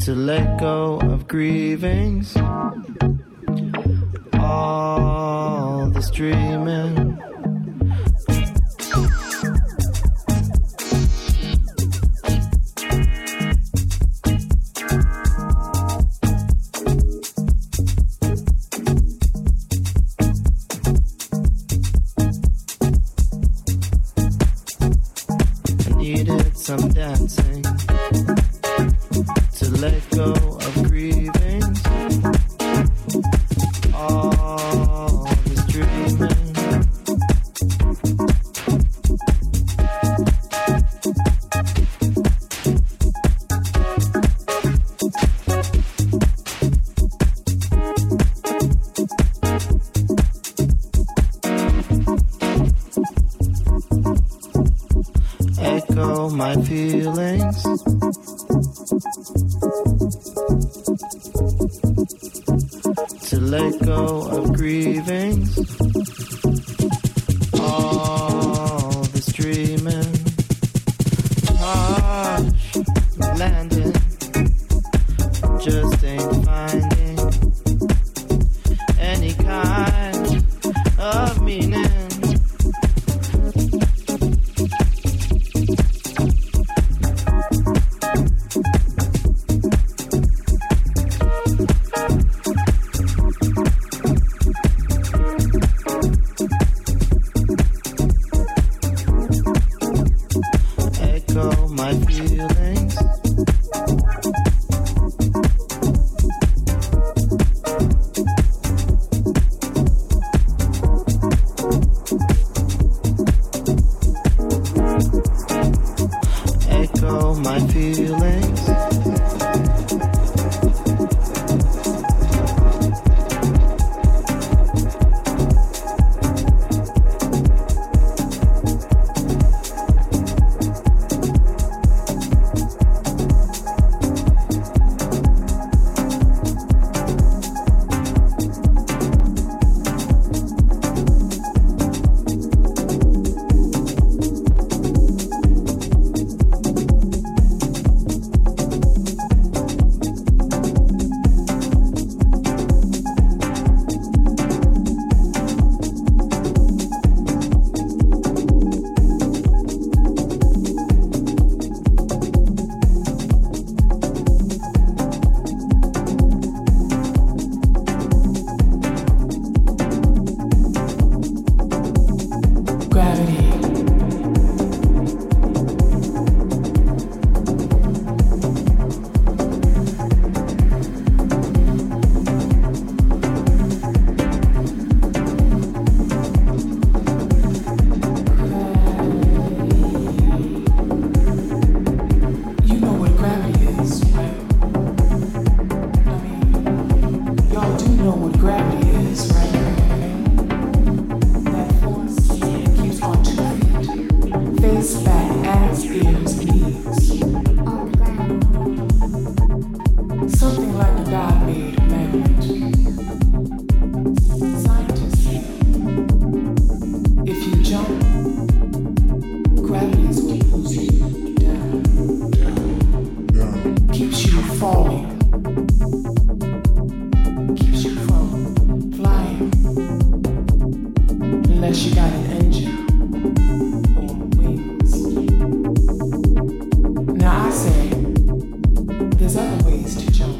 to let go of grievings. All this dreaming. To fly.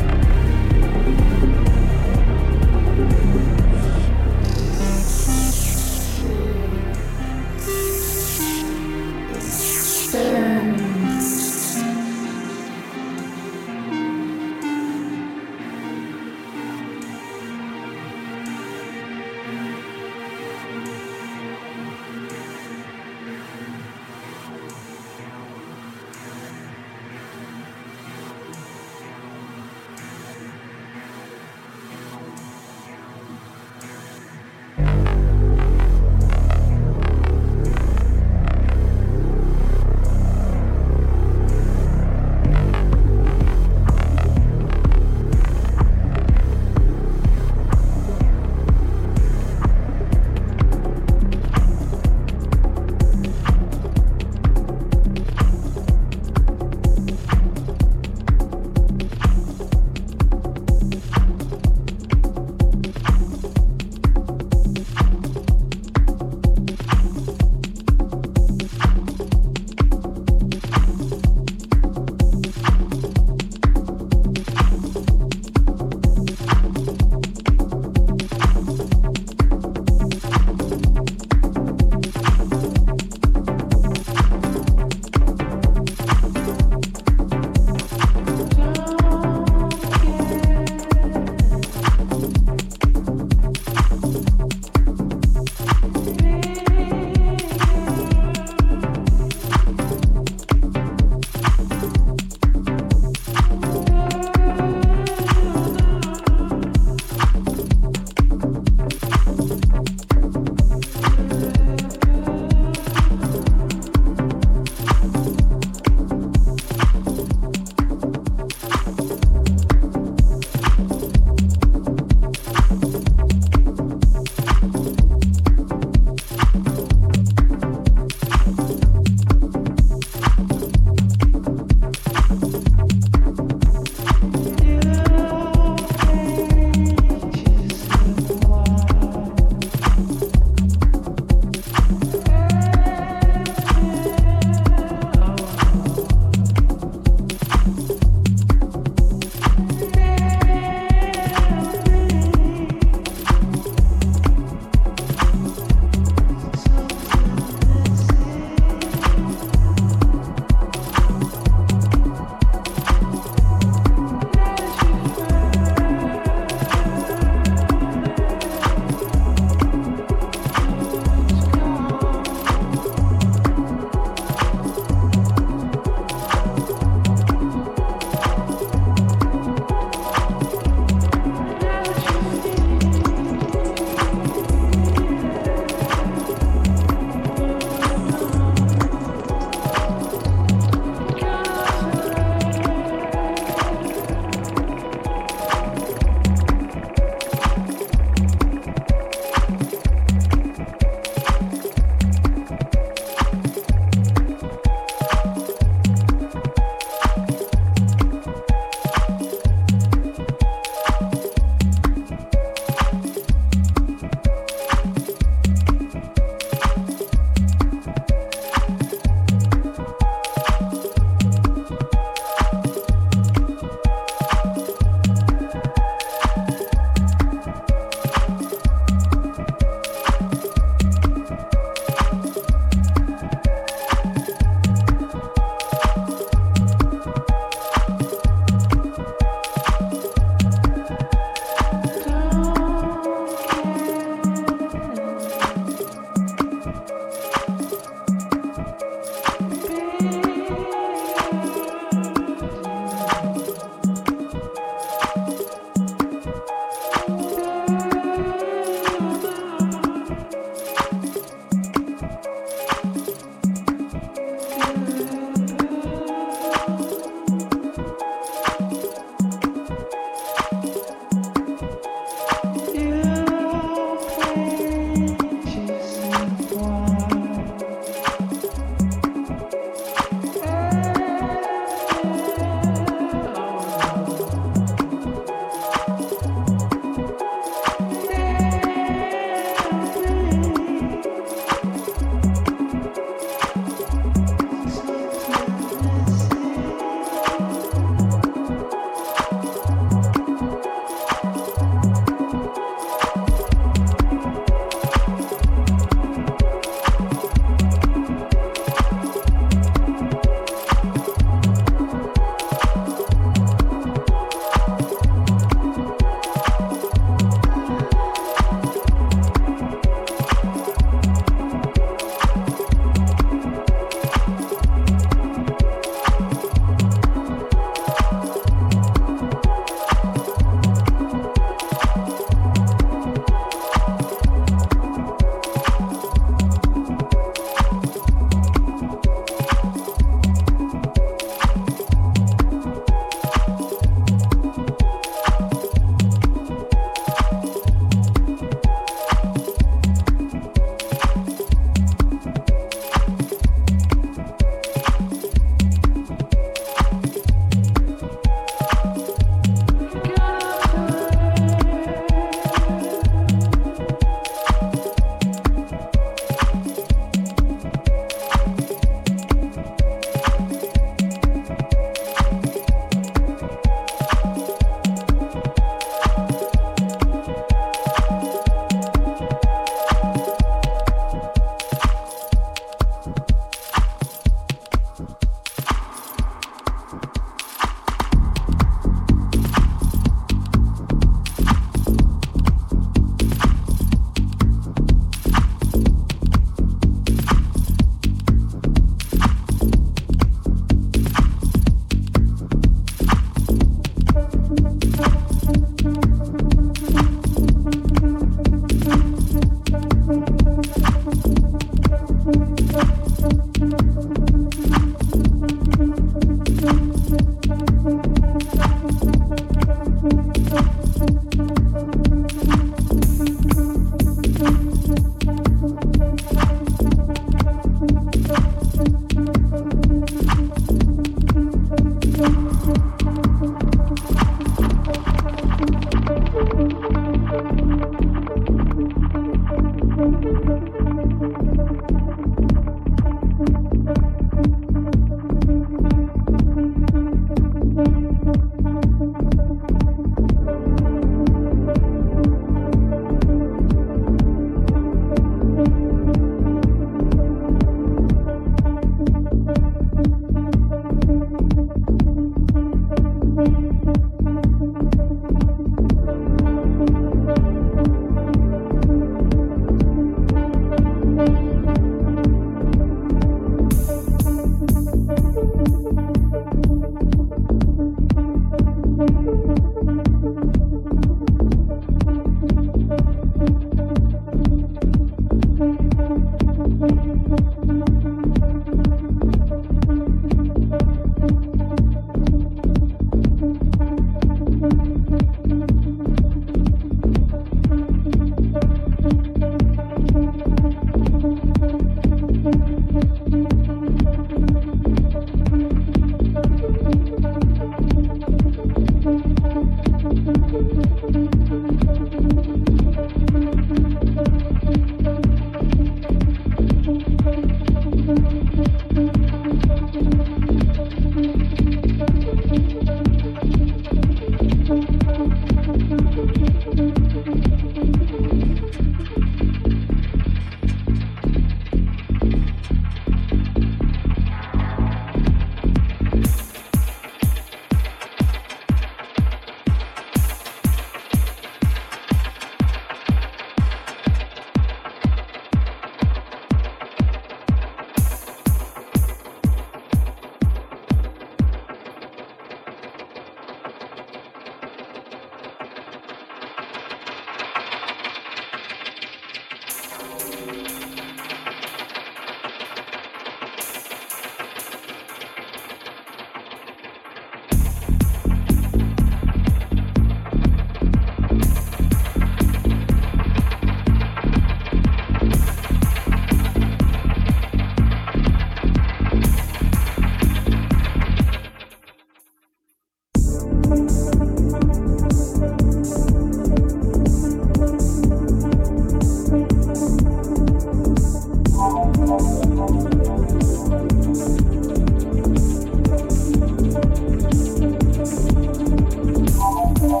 Thank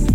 you.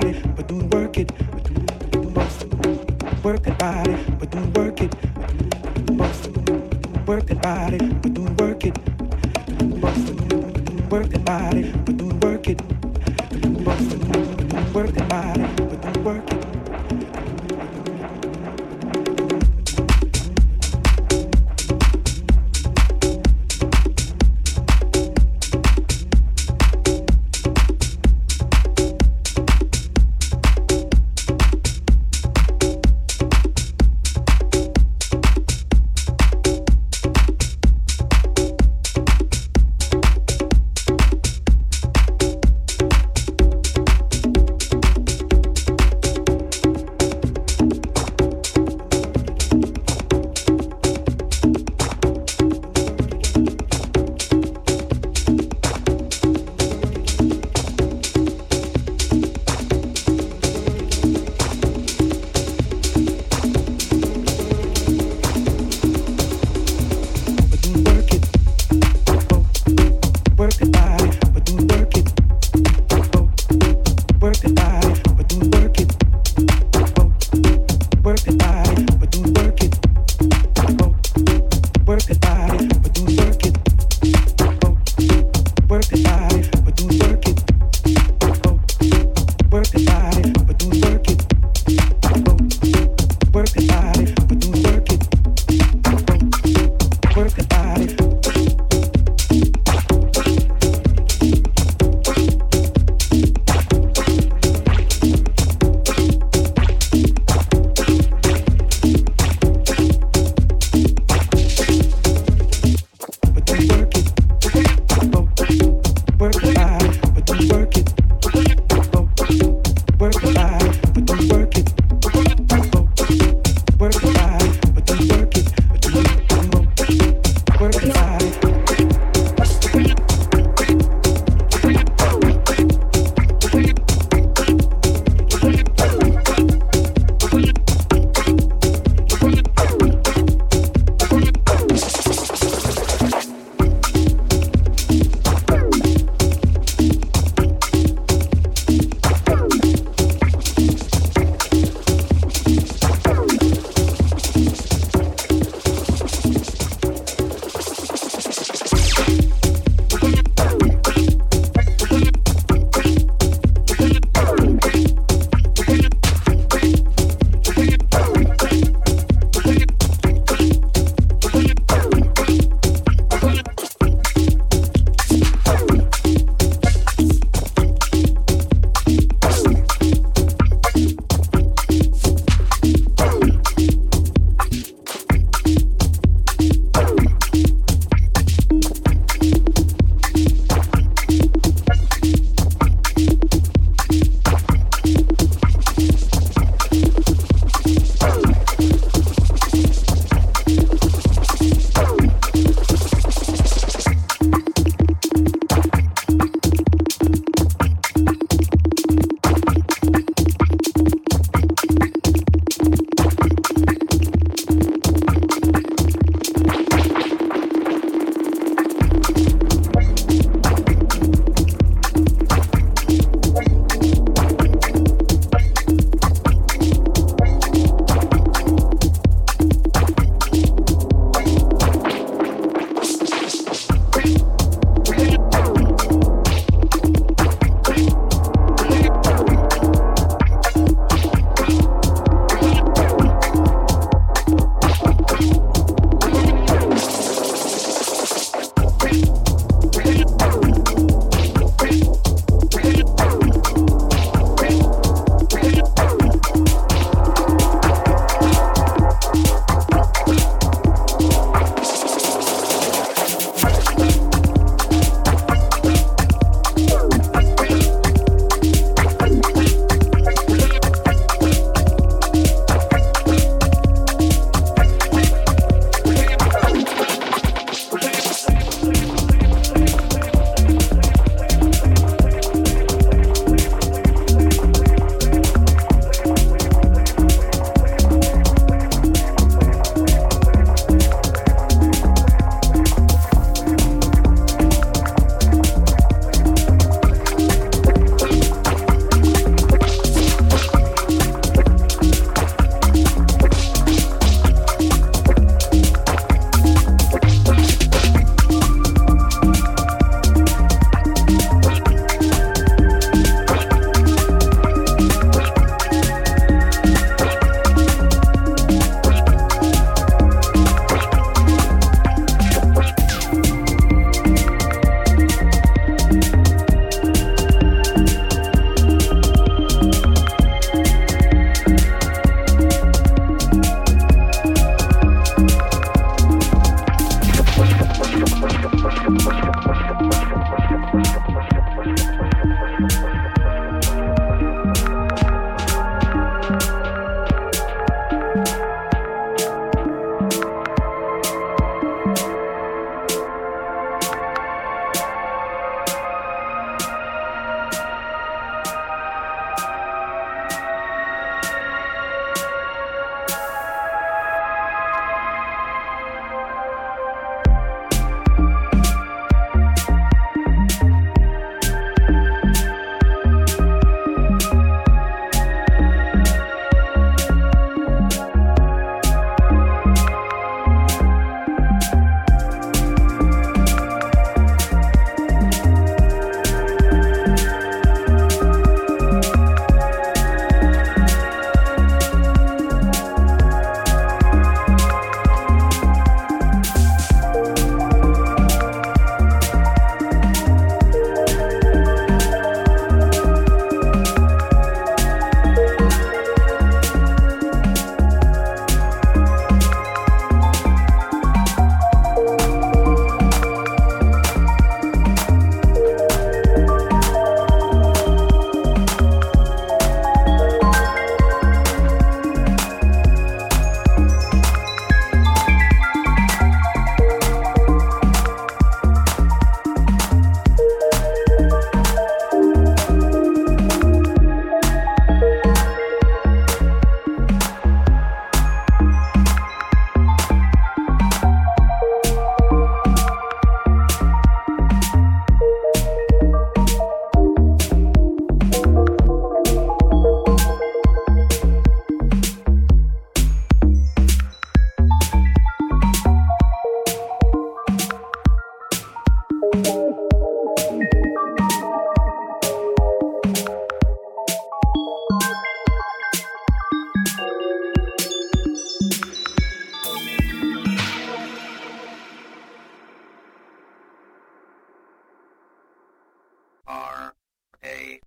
body, but do the work it. Work that body, but do the work it. Work that body, but do the work it. Work that body, but do the work it. Work that body.